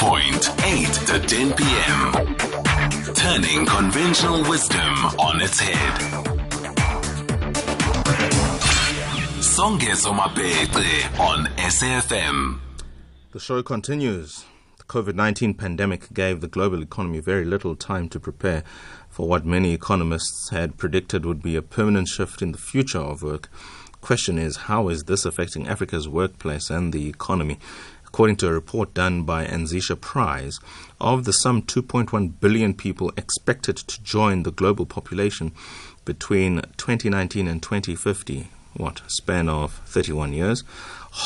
Point, 8 to 10 p.m. Turning conventional wisdom on its head. Songezo on SAFM. The show continues. The COVID 19 pandemic gave the global economy very little time to prepare for what many economists had predicted would be a permanent shift in the future of work. Question is, how is this affecting Africa's workplace and the economy? According to a report done by Anzisha Prize, of the some 2.1 billion people expected to join the global population between 2019 and 2050, what, span of 31 years,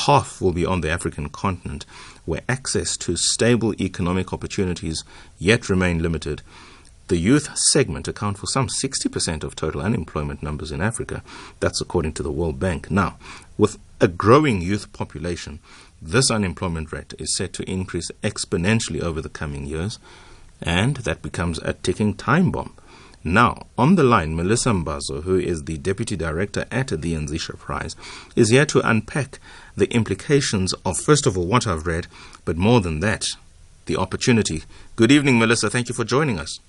half will be on the African continent, where access to stable economic opportunities yet remain limited. The youth segment account for some 60% of total unemployment numbers in Africa. That's according to the World Bank. Now, with a growing youth population, this unemployment rate is set to increase exponentially over the coming years, and that becomes a ticking time bomb. Now, on the line, Melissa Mbazo, who is the Deputy Director at the Anzisha Prize, is here to unpack the implications of, first of all, what I've read, but more than that, the opportunity. Good evening, Melissa. Thank you for joining us.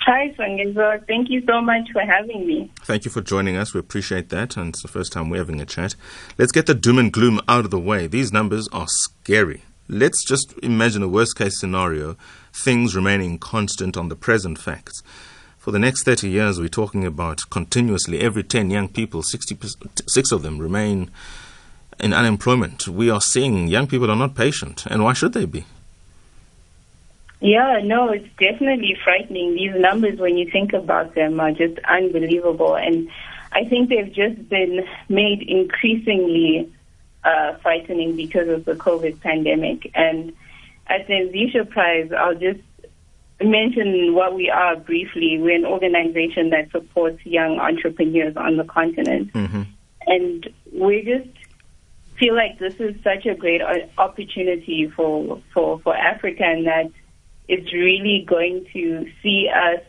Hi, Songezo. Thank you so much for having me. Thank you for joining us. We appreciate that, and it's the first time we're having a chat. Let's get the doom and gloom out of the way. These numbers are scary. Let's just imagine a worst case scenario, things remaining constant on the present facts. For the next 30 years, we're talking about continuously every 10 young people, 66 of them remain in unemployment. We are seeing young people are not patient, and why should they be? Yeah, no, it's definitely frightening. These numbers, when you think about them, are just unbelievable. And I think they've just been made increasingly uh, frightening because of the COVID pandemic. And at the Anzisha Prize, I'll just mention what we are briefly. We're an organization that supports young entrepreneurs on the continent. Mm-hmm. And we just feel like this is such a great opportunity for, for, for Africa and that it's really going to see us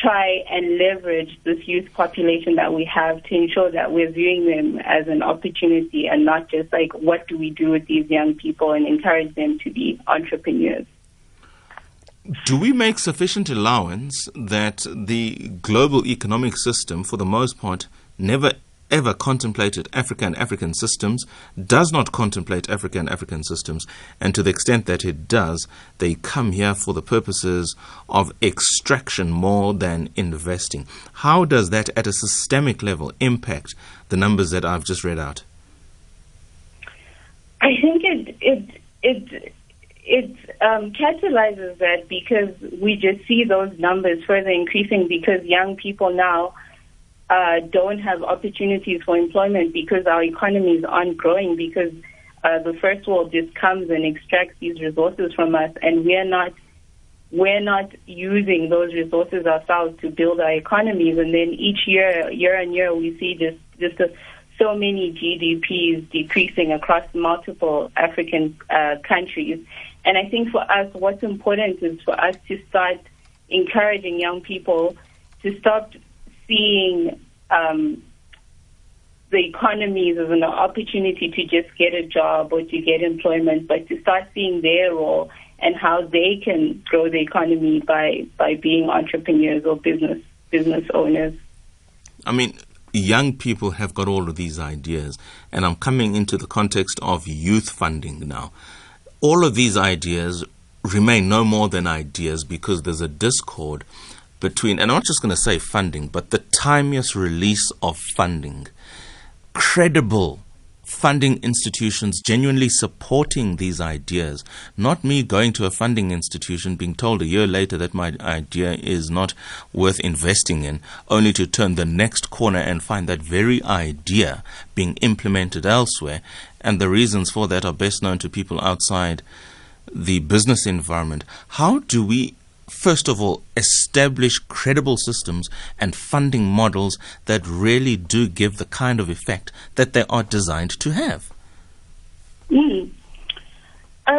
try and leverage this youth population that we have to ensure that we're viewing them as an opportunity and not just like what do we do with these young people and encourage them to be entrepreneurs. Do we make sufficient allowance that the global economic system, for the most part, never ever contemplated African and African systems, does not contemplate African and African systems, and to the extent that it does, they come here for the purposes of extraction more than investing. How does that, at a systemic level, impact the numbers that I've just read out? I think it it it it um, catalyzes that because we just see those numbers further increasing because young people now uh, don't have opportunities for employment because our economies aren't growing because uh, the first world just comes and extracts these resources from us and we're not we're not using those resources ourselves to build our economies. And then each year year on year we see just just a, so many GDPs decreasing across multiple African uh, countries. And I think for us what's important is for us to start encouraging young people to stop seeing um, the economies as an opportunity to just get a job or to get employment, but to start seeing their role and how they can grow the economy by, by being entrepreneurs or business business owners. I mean, young people have got all of these ideas, and I'm coming into the context of youth funding now. All of these ideas remain no more than ideas because there's a discord between, and I'm not just going to say funding, but the timeous release of funding, credible funding institutions genuinely supporting these ideas, not me going to a funding institution being told a year later that my idea is not worth investing in, only to turn the next corner and find that very idea being implemented elsewhere. And the reasons for that are best known to people outside the business environment. How do we first of all, establish credible systems and funding models that really do give the kind of effect that they are designed to have. Mm. Uh,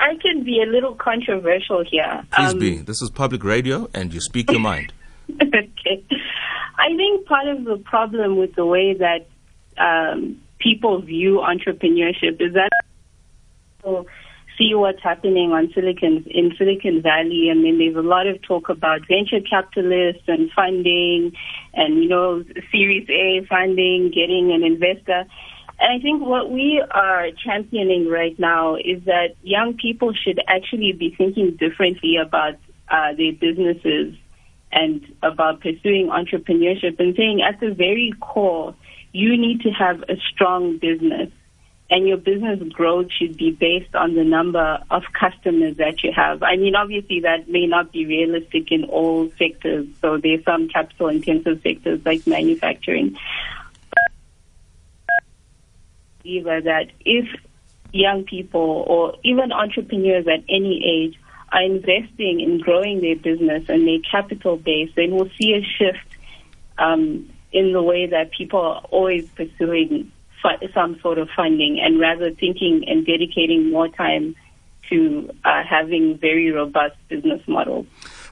I can be a little controversial here. Please um, be. This is public radio, and you speak your mind. okay. I think part of the problem with the way that um, people view entrepreneurship is that see what's happening on Silicon in Silicon Valley. I mean, there's a lot of talk about venture capitalists and funding, and you know, Series A funding, getting an investor. And I think what we are championing right now is that young people should actually be thinking differently about uh, their businesses and about pursuing entrepreneurship and saying at the very core, you need to have a strong business and your business growth should be based on the number of customers that you have. I mean, obviously that may not be realistic in all sectors. So there's some capital intensive sectors like manufacturing. That if young people or even entrepreneurs at any age are investing in growing their business and their capital base, then we'll see a shift um, in the way that people are always pursuing some sort of funding and rather thinking and dedicating more time to uh, having very robust business models.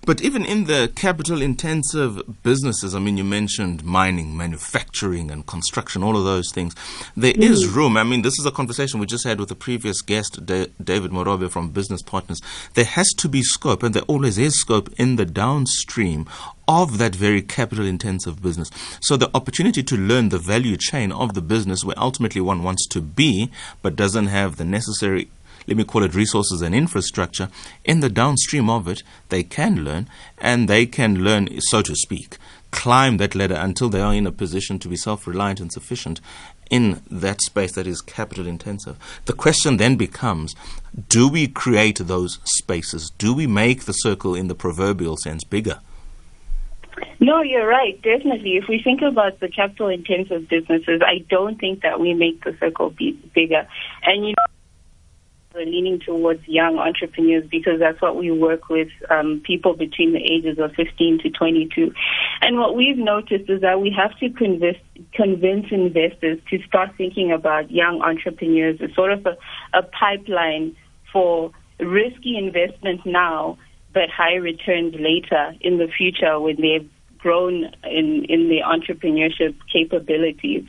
But even in the capital intensive businesses, I mean, you mentioned mining, manufacturing, and construction, all of those things, There mm. is room. I mean, this is a conversation we just had with the previous guest, David Morobe from Business Partners. There has to be scope, and there always is scope in the downstream of that very capital intensive business. So the opportunity to learn the value chain of the business where ultimately one wants to be, but doesn't have the necessary let me call it resources and infrastructure, in the downstream of it, they can learn and they can learn, so to speak, climb that ladder until they are in a position to be self reliant and sufficient in that space that is capital intensive. The question then becomes do we create those spaces? Do we make the circle in the proverbial sense bigger? No, you're right. Definitely. If we think about the capital intensive businesses, I don't think that we make the circle be bigger. And you know, we're leaning towards young entrepreneurs because that's what we work with um, people between the ages of 15 to 22. And what we've noticed is that we have to convince, convince investors to start thinking about young entrepreneurs as sort of a, a pipeline for risky investment now, but high returns later in the future when they've grown in, in their entrepreneurship capabilities.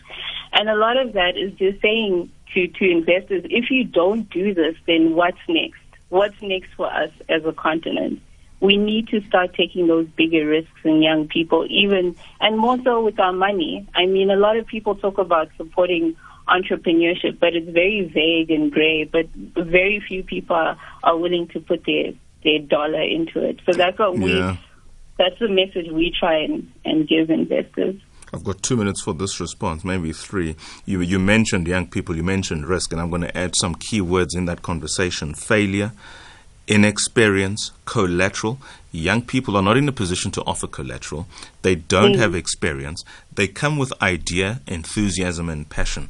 And a lot of that is just saying to, to investors, if you don't do this, then what's next? What's next for us as a continent? We need to start taking those bigger risks in young people, even and more so with our money. I mean, a lot of people talk about supporting entrepreneurship, but it's very vague and gray. But very few people are, are willing to put their their dollar into it. So that's what we that's the message we try and, and give investors. I've got two minutes for this response, maybe three. You, you mentioned young people, you mentioned risk, and I'm going to add some key words in that conversation failure, inexperience, collateral. Young people are not in a position to offer collateral. They don't mm. have experience. They come with idea, enthusiasm, and passion.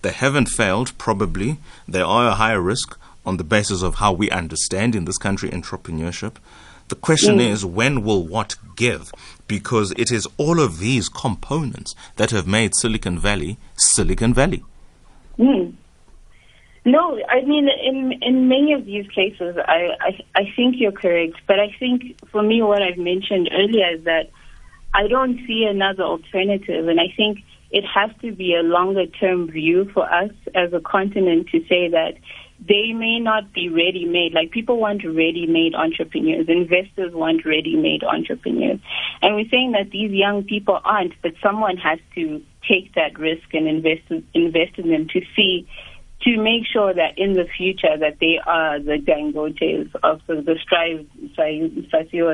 They haven't failed, probably. They are a higher risk on the basis of how we understand in this country entrepreneurship. The question mm. is, when will what give? Because it is all of these components that have made Silicon Valley Silicon Valley. Mm. No, I mean, in in many of these cases, I, I I think you're correct. But I think for me, what I've mentioned earlier is that I don't see another alternative, and I think it has to be a longer term view for us as a continent to say that they may not be ready made. Like people want ready made entrepreneurs, investors want ready made entrepreneurs. And we're saying that these young people aren't, but someone has to take that risk and invest invest in them to see to make sure that in the future that they are the Dangotes of the, the strive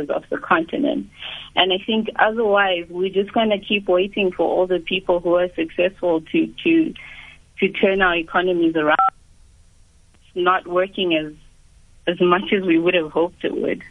of the continent. And I think otherwise we're just going to keep waiting for all the people who are successful to to to turn our economies around not working as as much as we would have hoped it would.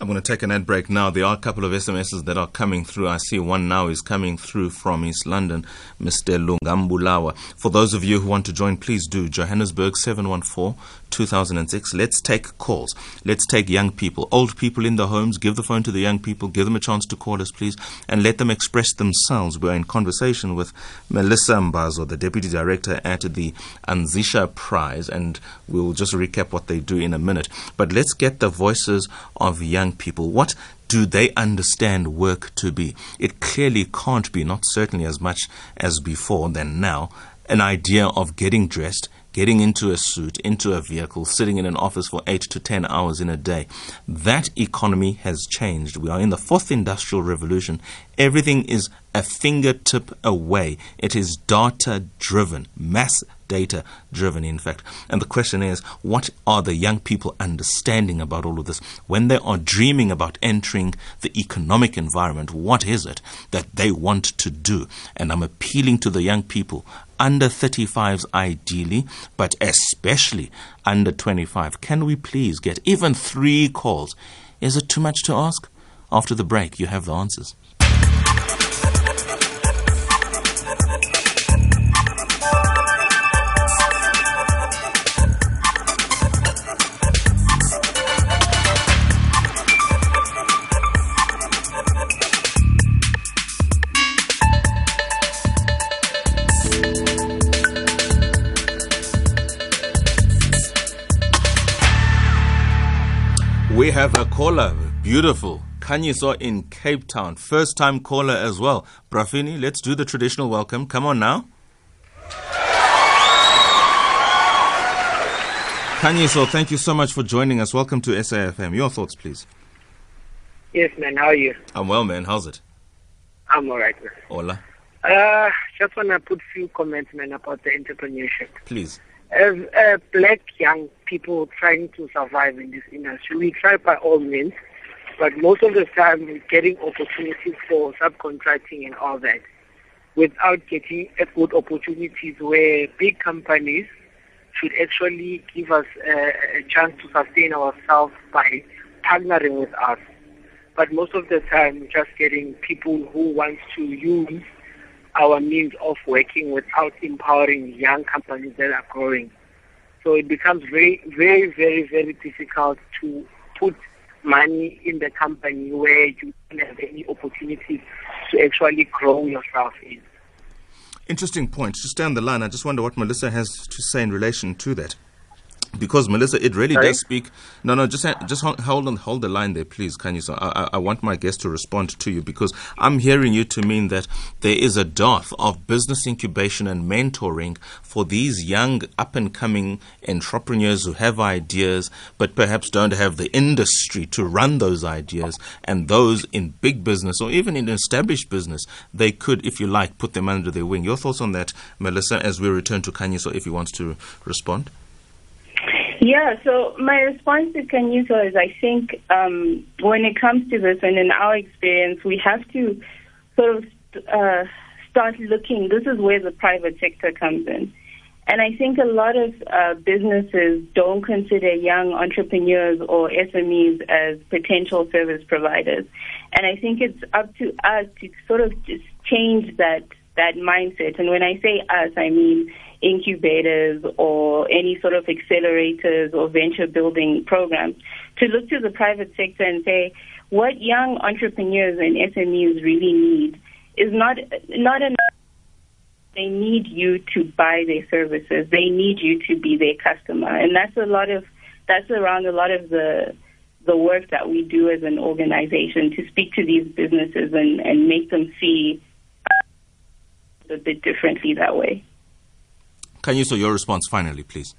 I'm going to take an ad break now. There are a couple of SMSs that are coming through. I see one now is coming through from East London, Mr. Lungambulawa. For those of you who want to join, please do. Johannesburg 714 2006. Let's take calls. Let's take young people, old people in the homes. Give the phone to the young people. Give them a chance to call us, please, and let them express themselves. We're in conversation with Melissa Mbazo, the Deputy Director at the Anzisha Prize, and we'll just recap what they do in a minute. But let's get the voices of young people. What do they understand work to be? It clearly can't be, not certainly as much as before than now, an idea of getting dressed getting into a suit, into a vehicle, sitting in an office for eight to ten hours in a day. That economy has changed. We are in the fourth industrial revolution. Everything is a fingertip away. It is data driven, mass data driven, in fact. And the question is, what are the young people understanding about all of this? When they are dreaming about entering the economic environment, what is it that they want to do? And I'm appealing to the young people under 35s ideally, but especially under 25. Can we please get even three calls? Is it too much to ask? After the break, you have the answers. Caller, beautiful. Kanyiso in Cape Town. First time caller as well. Brafini, let's do the traditional welcome. Come on now. Kanyiso, thank you so much for joining us. Welcome to SAFM. Your thoughts, please. Yes, man. How are you? I'm well, man. How's it? I'm all right, man. Hola. Uh, just want to put few comments, man, about the entrepreneurship. Please. As uh, black young people trying to survive in this industry, we try by all means, but most of the time we're getting opportunities for subcontracting and all that without getting good opportunities where big companies should actually give us a, a chance to sustain ourselves by partnering with us. But most of the time, just getting people who want to use our means of working without empowering young companies that are growing. So it becomes very, very, very, very difficult to put money in the company where you don't have any opportunities to actually grow yourself in. Interesting point. Just down the line, I just wonder what Melissa has to say in relation to that. Because Melissa, it really Sorry? does speak. No, no, just just hold on, hold the line there, please, can you? So I, I, want my guest to respond to you because I'm hearing you to mean that there is a dearth of business incubation and mentoring for these young, up and coming entrepreneurs who have ideas but perhaps don't have the industry to run those ideas, and those in big business or even in established business, they could, if you like, put them under their wing. Your thoughts on that, Melissa? As we return to Kanyiso if he wants to respond. Yeah, so my response to Kanyiso is I think um, when it comes to this, and in our experience, we have to sort of uh, start looking. This is where the private sector comes in. And I think a lot of uh, businesses don't consider young entrepreneurs or SMEs as potential service providers. And I think it's up to us to sort of just change that that mindset. And when I say us, I mean incubators or any sort of accelerators or venture building programs to look to the private sector and say what young entrepreneurs and SMEs really need is not not enough they need you to buy their services. They need you to be their customer. And that's a lot of that's around a lot of the the work that we do as an organization to speak to these businesses and, and make them see a bit differently that way. Kanyiso your response finally, please?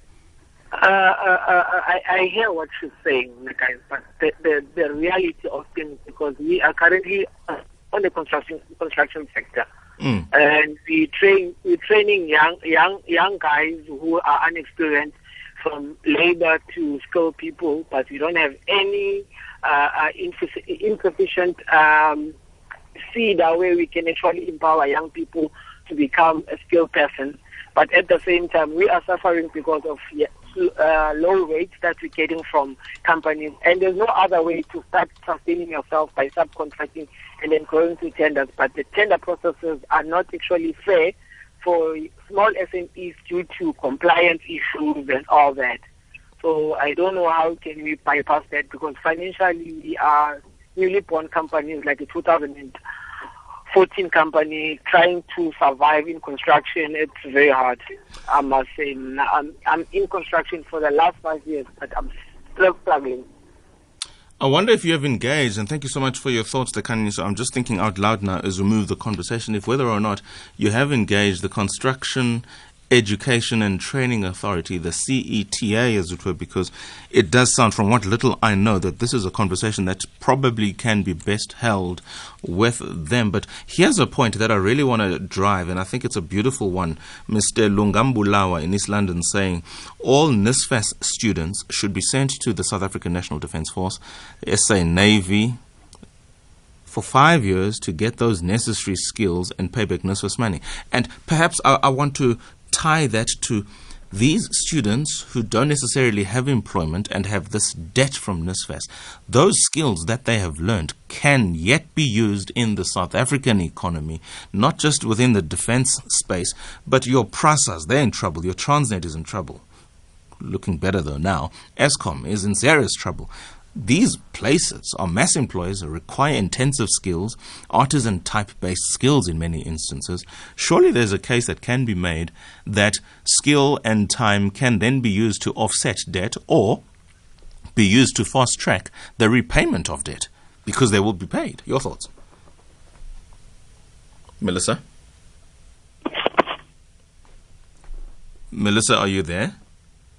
Uh, uh, uh, I, I hear what she's saying, guys, but the, the, the reality of things, because we are currently uh, on the construction construction sector, Mm. and we train we're training young young young guys who are unexperienced from labor to skilled people, but we don't have any uh, uh, insuffi- insufficient um, seed where we can actually empower young people to become a skilled person. But at the same time, we are suffering because of uh, low rates that we're getting from companies. And there's no other way to start sustaining yourself by subcontracting and then going to tenders. But the tender processes are not actually fair for small SMEs due to compliance issues and all that. So I don't know how can we bypass that because financially we are newly born companies like a 2000 14 company trying to survive in construction, it's very hard. I must say, I'm, I'm in construction for the last five years, but I'm still struggling. I wonder if you have engaged, and thank you so much for your thoughts, Dakani. So I'm just thinking out loud now as we move the conversation, if whether or not you have engaged the construction Education and Training Authority, the CETA, as it were, because it does sound, from what little I know, that this is a conversation that probably can be best held with them. But here's a point that I really want to drive, and I think it's a beautiful one. Mr. Lungambulawa in East London saying all NSFAS students should be sent to the South African National Defence Force, SA Navy, for five years to get those necessary skills and pay back NSFAS money. And perhaps I, I want to tie that to these students who don't necessarily have employment and have this debt from NSFAS, those skills that they have learned can yet be used in the South African economy, not just within the defense space, but your PRASAs, they're in trouble, your Transnet is in trouble. Looking better though now, Eskom is in serious trouble. These places are mass employers, require intensive skills, artisan type based skills in many instances. Surely there's a case that can be made that skill and time can then be used to offset debt or be used to fast track the repayment of debt because they will be paid. Your thoughts? Melissa? Melissa, are you there?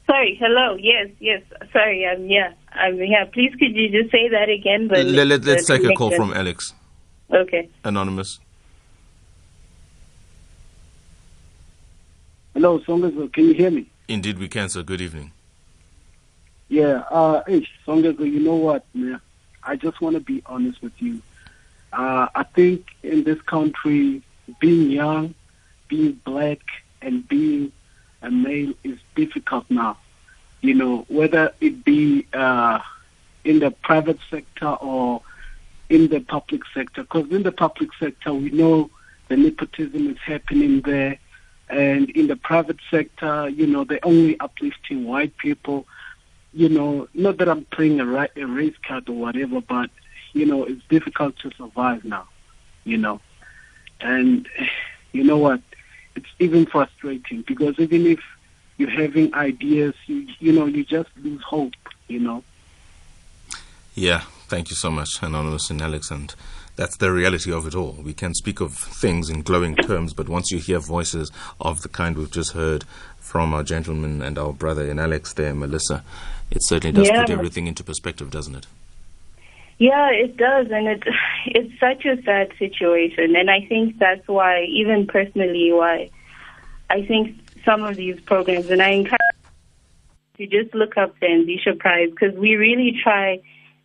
Sorry, hello. Yes, yes. Sorry, I'm here. I'm here. Please, could you just say that again? But let, let, let's take a call from Alex. Okay. Anonymous. Hello, Songezo. Can you hear me? Indeed, we can, sir. Good evening. Yeah, uh, hey, Songezo, you know what, man? I just want to be honest with you. Uh, I think in this country, being young, being black, and being a male is difficult now. You know, whether it be uh, in the private sector or in the public sector. Because in the public sector, we know the nepotism is happening there. And in the private sector, you know, they're only uplifting white people. You know, not that I'm playing a, right, a race card or whatever, but, you know, it's difficult to survive now, you know. And you know what? It's even frustrating because even if you're having ideas, you, you know, you just lose hope, you know. Yeah, thank you so much, Anonymous and Alex. And that's the reality of it all. We can speak of things in glowing terms, but once you hear voices of the kind we've just heard from our gentleman and our brother in Alex there, Melissa, it certainly does Yeah. put everything into perspective, doesn't it? Yeah, it does, and it it's such a sad situation, and I think that's why, even personally, why I think some of these programs, and I encourage you to just look up the Anzisha Prize because we really try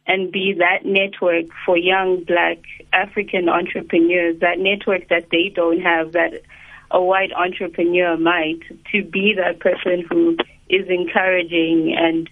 and be that network for young Black African entrepreneurs, that network that they don't have, that a white entrepreneur might, to be that person who is encouraging and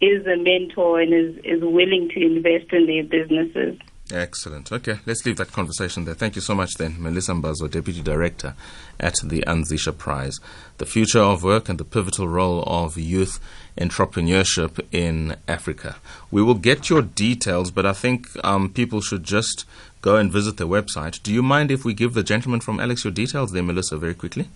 is a mentor and is, is willing to invest in their businesses. Excellent. Okay, let's leave that conversation there. Thank you so much, then, Melissa Mbazo, Deputy Director at the Anzisha Prize. The future of work and the pivotal role of youth entrepreneurship in Africa. We will get your details, but I think um, people should just go and visit their website. Do you mind if we give the gentleman from Alex your details there, Melissa, very quickly?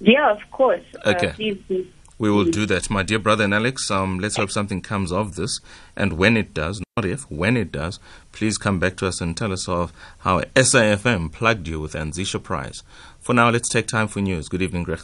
Yeah, of course. Okay. Uh, please, please. We will do that. My dear brother and Alex, um, let's hope something comes of this. And when it does, if, when it does, please come back to us and tell us of how SAFM plugged you with Anzisha Prize. For now, let's take time for news. Good evening, Greg.